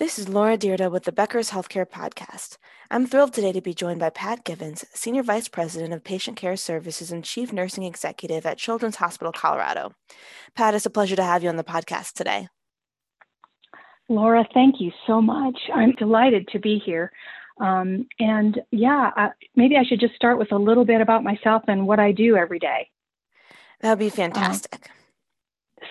This is Laura Dyrda with the Becker's Healthcare Podcast. I'm thrilled today to be joined by Pat Givens, Senior Vice President of Patient Care Services and Chief Nursing Executive at Children's Hospital Colorado. Pat, it's a pleasure to have you on the podcast today. Laura, thank you so much. I'm delighted to be here. Um, and yeah, uh, maybe I should just start with a little bit about myself and what I do every day. That would be fantastic. Uh,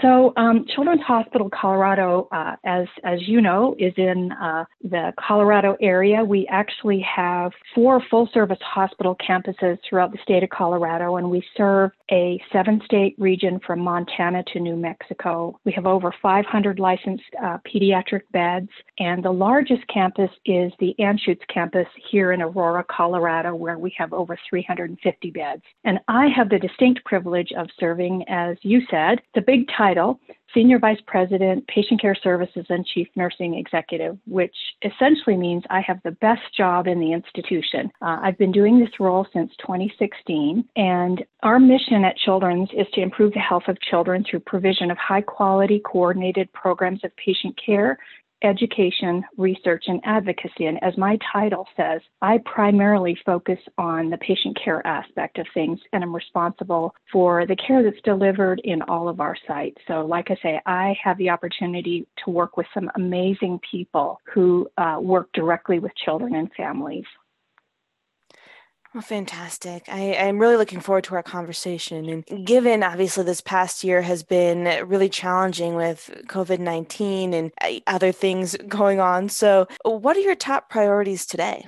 so, um, Children's Hospital Colorado, uh, as as you know, is in uh, the Colorado area. We actually have four full-service hospital campuses throughout the state of Colorado, and we serve a seven-state region from Montana to New Mexico. We have over 500 licensed uh, pediatric beds, and the largest campus is the Anschutz campus here in Aurora, Colorado, where we have over 350 beds. And I have the distinct privilege of serving, as you said, the big title, Senior Vice President, Patient Care Services, and Chief Nursing Executive, which essentially means I have the best job in the institution. Uh, I've been doing this role since 2016, and our mission at Children's is to improve the health of children through provision of high quality, coordinated programs of patient care education, research, and advocacy. And as my title says, I primarily focus on the patient care aspect of things, and I'm responsible for the care that's delivered in all of our sites. So, like I say, I have the opportunity to work with some amazing people who uh, work directly with children and families. Well, fantastic. I, I'm really looking forward to our conversation. And given obviously this past year has been really challenging with COVID 19 and uh, other things going on. So, what are your top priorities today?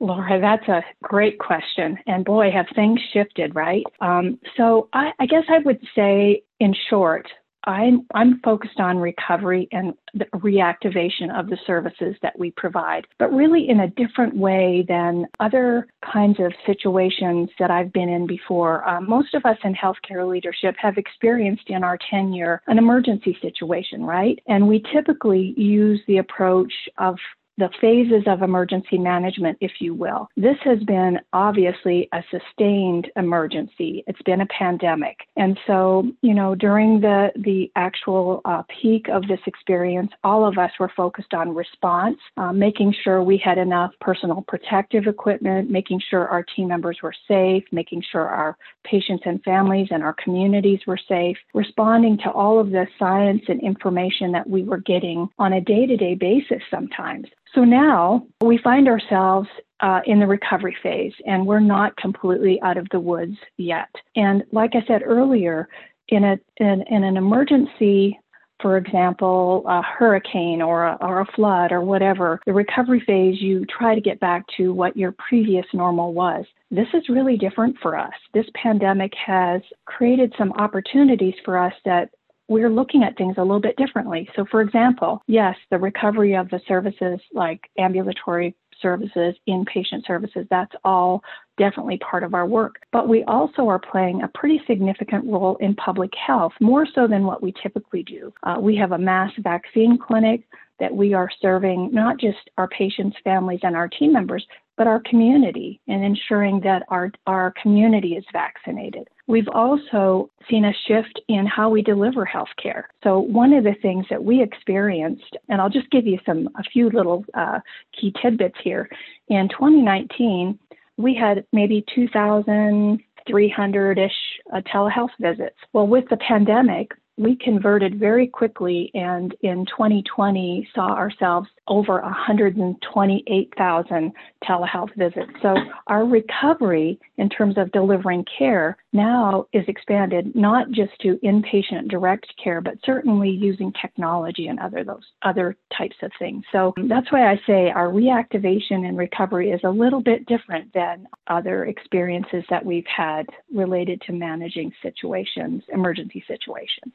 Laura, that's a great question. And boy, have things shifted, right? Um, so, I, I guess I would say, in short, I'm, I'm focused on recovery and the reactivation of the services that we provide, but really in a different way than other kinds of situations that I've been in before. Uh, most of us in healthcare leadership have experienced in our tenure an emergency situation, right? And we typically use the approach of the phases of emergency management, if you will. This has been obviously a sustained emergency. It's been a pandemic. And so, you know, during the, the actual uh, peak of this experience, all of us were focused on response, uh, making sure we had enough personal protective equipment, making sure our team members were safe, making sure our patients and families and our communities were safe, responding to all of the science and information that we were getting on a day to day basis sometimes. So now we find ourselves uh, in the recovery phase, and we're not completely out of the woods yet. And like I said earlier, in, a, in, in an emergency for example, a hurricane or a, or a flood or whatever, the recovery phase, you try to get back to what your previous normal was. This is really different for us. This pandemic has created some opportunities for us that we're looking at things a little bit differently. So, for example, yes, the recovery of the services like ambulatory services, inpatient services, that's all definitely part of our work. But we also are playing a pretty significant role in public health, more so than what we typically do. Uh, we have a mass vaccine clinic that we are serving not just our patients, families, and our team members, but our community and ensuring that our, our community is vaccinated. We've also seen a shift in how we deliver healthcare. So one of the things that we experienced, and I'll just give you some a few little uh, key tidbits here. In 2019, we had maybe 2,300 ish uh, telehealth visits. Well, with the pandemic, we converted very quickly and in 2020 saw ourselves over 128,000 telehealth visits. So our recovery in terms of delivering care now is expanded not just to inpatient direct care, but certainly using technology and other those other types of things. So that's why I say our reactivation and recovery is a little bit different than other experiences that we've had related to managing situations, emergency situations.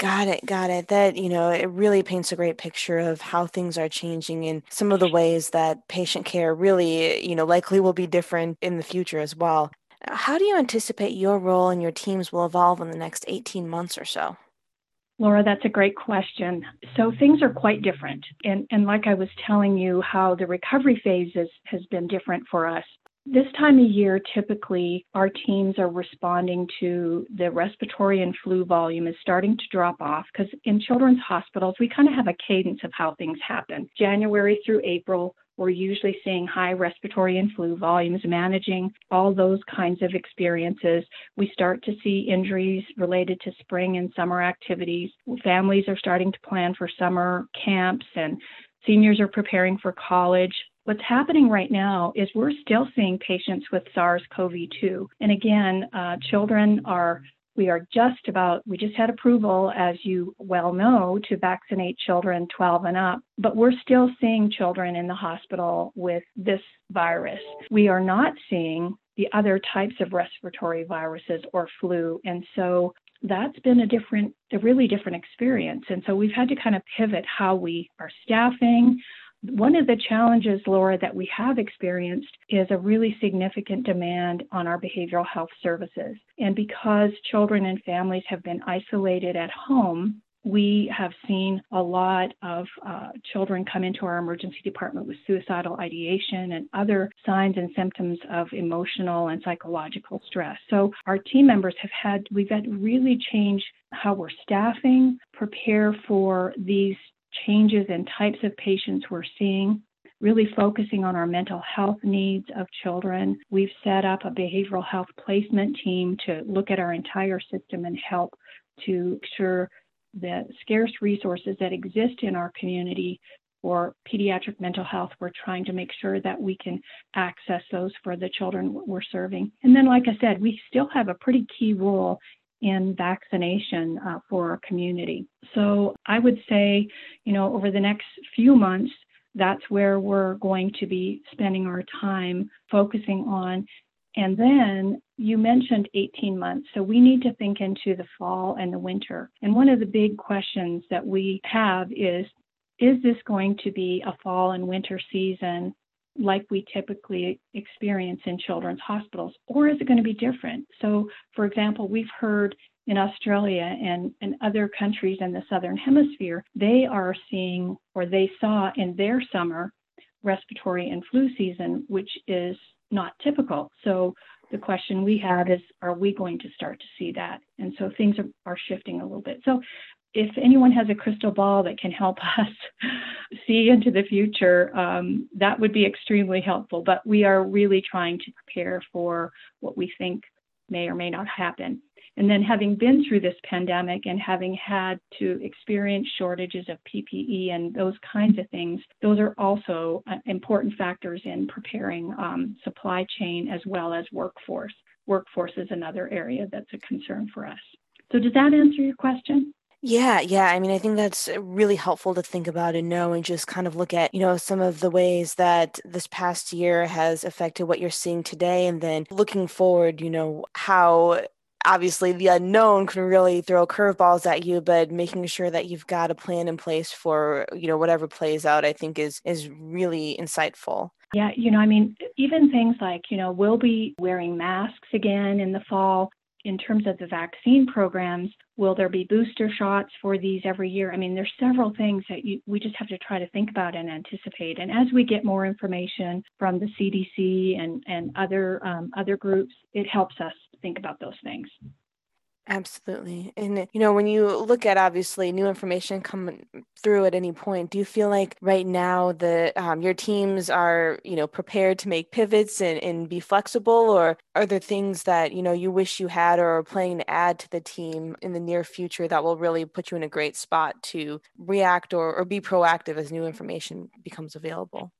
Got it, got it. That, you know, it really paints a great picture of how things are changing and some of the ways that patient care really, you know, likely will be different in the future as well. How do you anticipate your role and your teams will evolve in the next 18 months or so? Laura, that's a great question. So things are quite different. And, and like I was telling you, how the recovery phase is, has been different for us. This time of year, typically our teams are responding to the respiratory and flu volume is starting to drop off because in children's hospitals, we kind of have a cadence of how things happen. January through April, we're usually seeing high respiratory and flu volumes, managing all those kinds of experiences. We start to see injuries related to spring and summer activities. Families are starting to plan for summer camps and seniors are preparing for college. What's happening right now is we're still seeing patients with SARS CoV 2. And again, uh, children are, we are just about, we just had approval, as you well know, to vaccinate children 12 and up, but we're still seeing children in the hospital with this virus. We are not seeing the other types of respiratory viruses or flu. And so that's been a different, a really different experience. And so we've had to kind of pivot how we are staffing, one of the challenges, Laura, that we have experienced is a really significant demand on our behavioral health services. And because children and families have been isolated at home, we have seen a lot of uh, children come into our emergency department with suicidal ideation and other signs and symptoms of emotional and psychological stress. So our team members have had, we've had really change how we're staffing, prepare for these changes in types of patients we're seeing, really focusing on our mental health needs of children. We've set up a behavioral health placement team to look at our entire system and help to ensure the scarce resources that exist in our community for pediatric mental health, we're trying to make sure that we can access those for the children we're serving. And then, like I said, we still have a pretty key role in vaccination uh, for our community. So I would say, you know, over the next few months, that's where we're going to be spending our time focusing on. And then you mentioned 18 months. So we need to think into the fall and the winter. And one of the big questions that we have is is this going to be a fall and winter season like we typically experience in children's hospitals, or is it going to be different? So, for example, we've heard in Australia and, and other countries in the Southern Hemisphere, they are seeing, or they saw in their summer, respiratory and flu season, which is not typical. So, the question we have is, are we going to start to see that? And so things are, are shifting a little bit. So if anyone has a crystal ball that can help us see into the future, um, that would be extremely helpful. But we are really trying to prepare for what we think may or may not happen. And then, having been through this pandemic and having had to experience shortages of PPE and those kinds of things, those are also uh, important factors in preparing um, supply chain as well as workforce. Workforce is another area that's a concern for us. So, does that answer your question? Yeah, yeah. I mean, I think that's uh, really helpful to think about and know and just kind of look at, you know, some of the ways that this past year has affected what you're seeing today. And then looking forward, you know, how obviously the unknown can really throw curveballs at you but making sure that you've got a plan in place for you know whatever plays out i think is is really insightful yeah you know i mean even things like you know we'll be wearing masks again in the fall in terms of the vaccine programs, will there be booster shots for these every year? I mean, there's several things that you, we just have to try to think about and anticipate. And as we get more information from the CDC and, and other um, other groups, it helps us think about those things. Absolutely. And, you know, when you look at obviously new information coming through at any point, do you feel like right now that um, your teams are, you know, prepared to make pivots and, and be flexible or are there things that, you know, you wish you had or are planning to add to the team in the near future that will really put you in a great spot to react or, or be proactive as new information becomes available?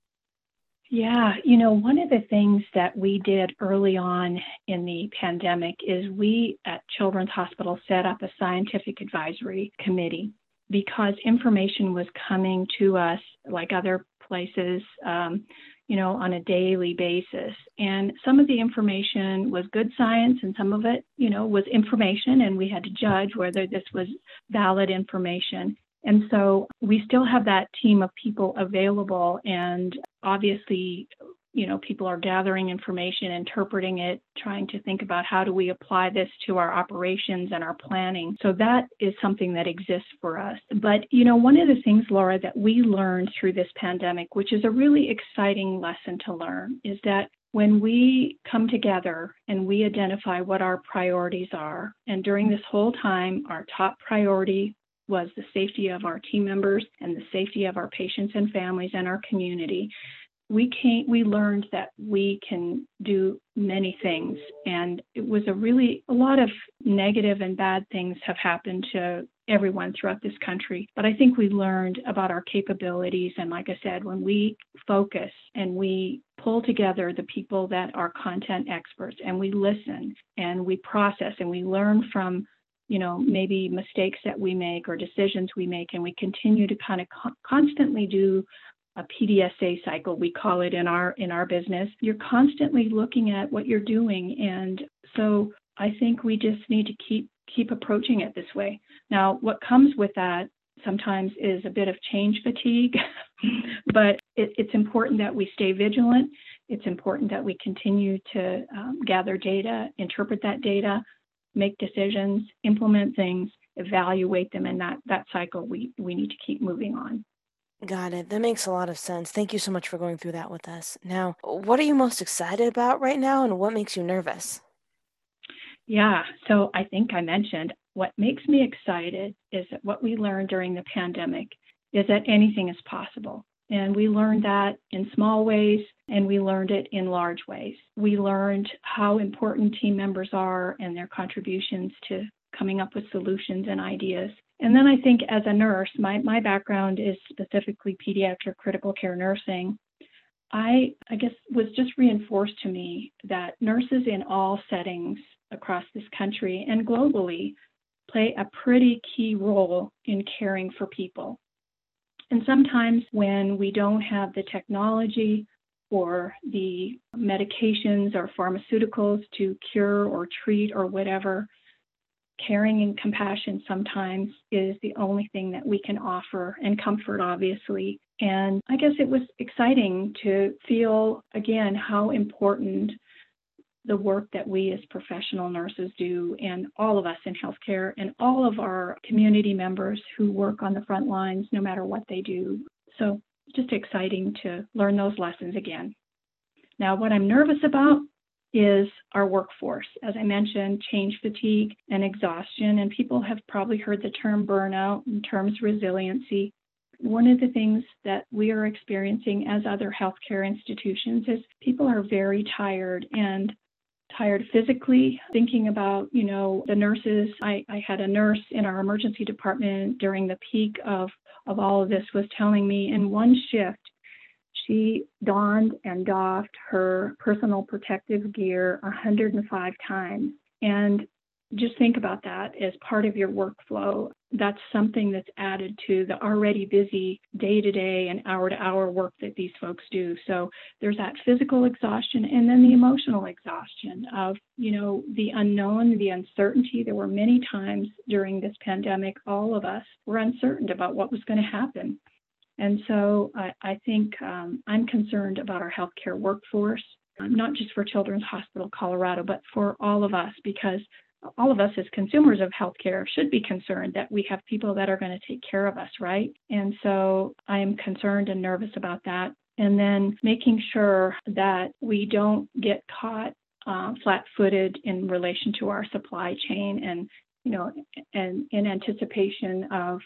Yeah, you know, one of the things that we did early on in the pandemic is we at Children's Hospital set up a scientific advisory committee because information was coming to us like other places, um, you know, on a daily basis. And some of the information was good science and some of it, you know, was information and we had to judge whether this was valid information. And so we still have that team of people available. And obviously, you know, people are gathering information, interpreting it, trying to think about how do we apply this to our operations and our planning. So that is something that exists for us. But, you know, one of the things, Laura, that we learned through this pandemic, which is a really exciting lesson to learn, is that when we come together and we identify what our priorities are, and during this whole time, our top priority was the safety of our team members and the safety of our patients and families and our community. We came, we learned that we can do many things, and it was a really a lot of negative and bad things have happened to everyone throughout this country. But I think we learned about our capabilities, and like I said, when we focus and we pull together the people that are content experts, and we listen and we process and we learn from you know, maybe mistakes that we make or decisions we make, and we continue to kind of co- constantly do a PDSA cycle we call it in our in our business. You're constantly looking at what you're doing, and so I think we just need to keep keep approaching it this way. Now, what comes with that sometimes is a bit of change fatigue, but it, it's important that we stay vigilant. It's important that we continue to um, gather data, interpret that data, make decisions, implement things, evaluate them, and that that cycle we we need to keep moving on. Got it. That makes a lot of sense. Thank you so much for going through that with us. Now, what are you most excited about right now and what makes you nervous? Yeah, so I think I mentioned what makes me excited is that what we learned during the pandemic is that anything is possible. And we learned that in small ways and we learned it in large ways. We learned how important team members are and their contributions to coming up with solutions and ideas. And then I think as a nurse, my, my background is specifically pediatric critical care nursing. I, I guess, was just reinforced to me that nurses in all settings across this country and globally play a pretty key role in caring for people. And sometimes when we don't have the technology or the medications or pharmaceuticals to cure or treat or whatever, caring and compassion sometimes is the only thing that we can offer and comfort, obviously. And I guess it was exciting to feel again how important the work that we as professional nurses do, and all of us in healthcare, and all of our community members who work on the front lines, no matter what they do. So, just exciting to learn those lessons again. Now, what I'm nervous about is our workforce. As I mentioned, change fatigue and exhaustion, and people have probably heard the term burnout and terms resiliency. One of the things that we are experiencing as other healthcare institutions is people are very tired and tired physically, thinking about, you know, the nurses. I, I had a nurse in our emergency department during the peak of, of all of this was telling me in one shift, she donned and doffed her personal protective gear 105 times. And just think about that as part of your workflow. That's something that's added to the already busy day to day and hour to hour work that these folks do. So there's that physical exhaustion and then the emotional exhaustion of, you know, the unknown, the uncertainty. There were many times during this pandemic, all of us were uncertain about what was going to happen. And so I, I think um, I'm concerned about our healthcare workforce, not just for Children's Hospital Colorado, but for all of us because all of us as consumers of healthcare should be concerned that we have people that are going to take care of us, right? And so I am concerned and nervous about that. And then making sure that we don't get caught uh, flat-footed in relation to our supply chain, and you know, and in anticipation of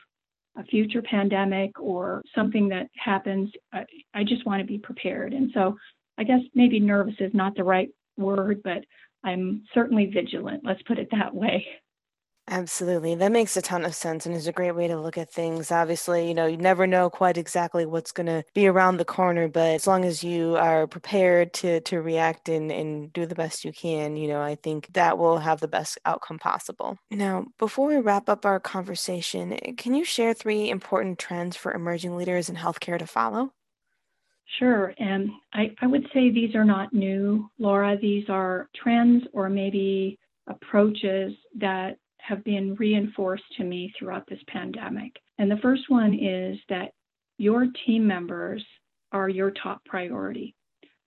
a future pandemic or something that happens. I, I just want to be prepared. And so, I guess maybe nervous is not the right word, but I'm certainly vigilant. Let's put it that way. Absolutely. That makes a ton of sense and is a great way to look at things. Obviously, you know, you never know quite exactly what's going to be around the corner, but as long as you are prepared to to react and, and do the best you can, you know, I think that will have the best outcome possible. Now, before we wrap up our conversation, can you share three important trends for emerging leaders in healthcare to follow? Sure. And I, I would say these are not new, Laura. These are trends or maybe approaches that have been reinforced to me throughout this pandemic. And the first one is that your team members are your top priority.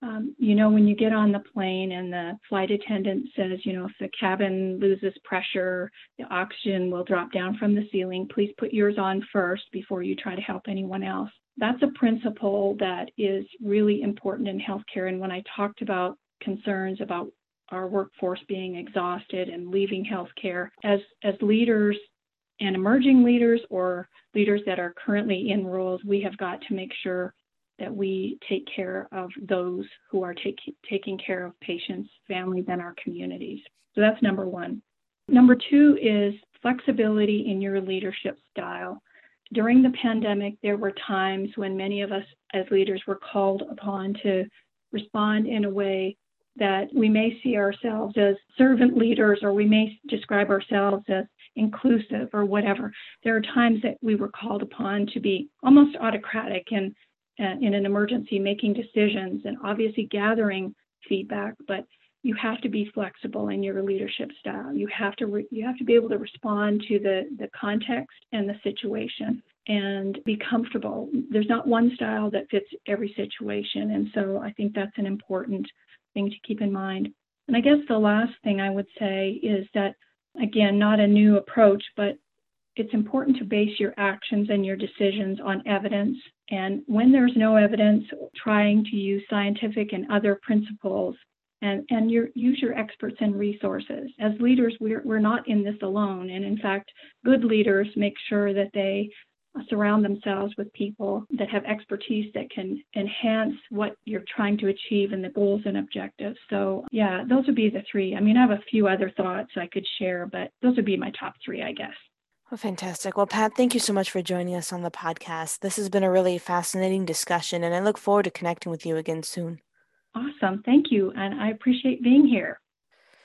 Um, you know, when you get on the plane and the flight attendant says, you know, if the cabin loses pressure, the oxygen will drop down from the ceiling. Please put yours on first before you try to help anyone else that's a principle that is really important in healthcare. And when I talked about concerns about our workforce being exhausted and leaving healthcare. As as leaders and emerging leaders or leaders that are currently in roles, we have got to make sure that we take care of those who are take, taking care of patients, families, and our communities. So that's number one. Number two is flexibility in your leadership style. During the pandemic, there were times when many of us as leaders were called upon to respond in a way that we may see ourselves as servant leaders or we may describe ourselves as inclusive or whatever. There are times that we were called upon to be almost autocratic and uh, in an emergency making decisions and obviously gathering feedback, but you have to be flexible in your leadership style. You have to re- you have to be able to respond to the the context and the situation and be comfortable. There's not one style that fits every situation, and so I think that's an important thing to keep in mind. And I guess the last thing I would say is that, again, not a new approach, but it's important to base your actions and your decisions on evidence. And when there's no evidence, trying to use scientific and other principles and, and your, use your experts and resources. As leaders, we're, we're not in this alone. And in fact, good leaders make sure that they surround themselves with people that have expertise that can enhance what you're trying to achieve and the goals and objectives. So, yeah, those would be the three. I mean, I have a few other thoughts I could share, but those would be my top three, I guess. Well, fantastic. Well, Pat, thank you so much for joining us on the podcast. This has been a really fascinating discussion, and I look forward to connecting with you again soon. Awesome. Thank you. And I appreciate being here.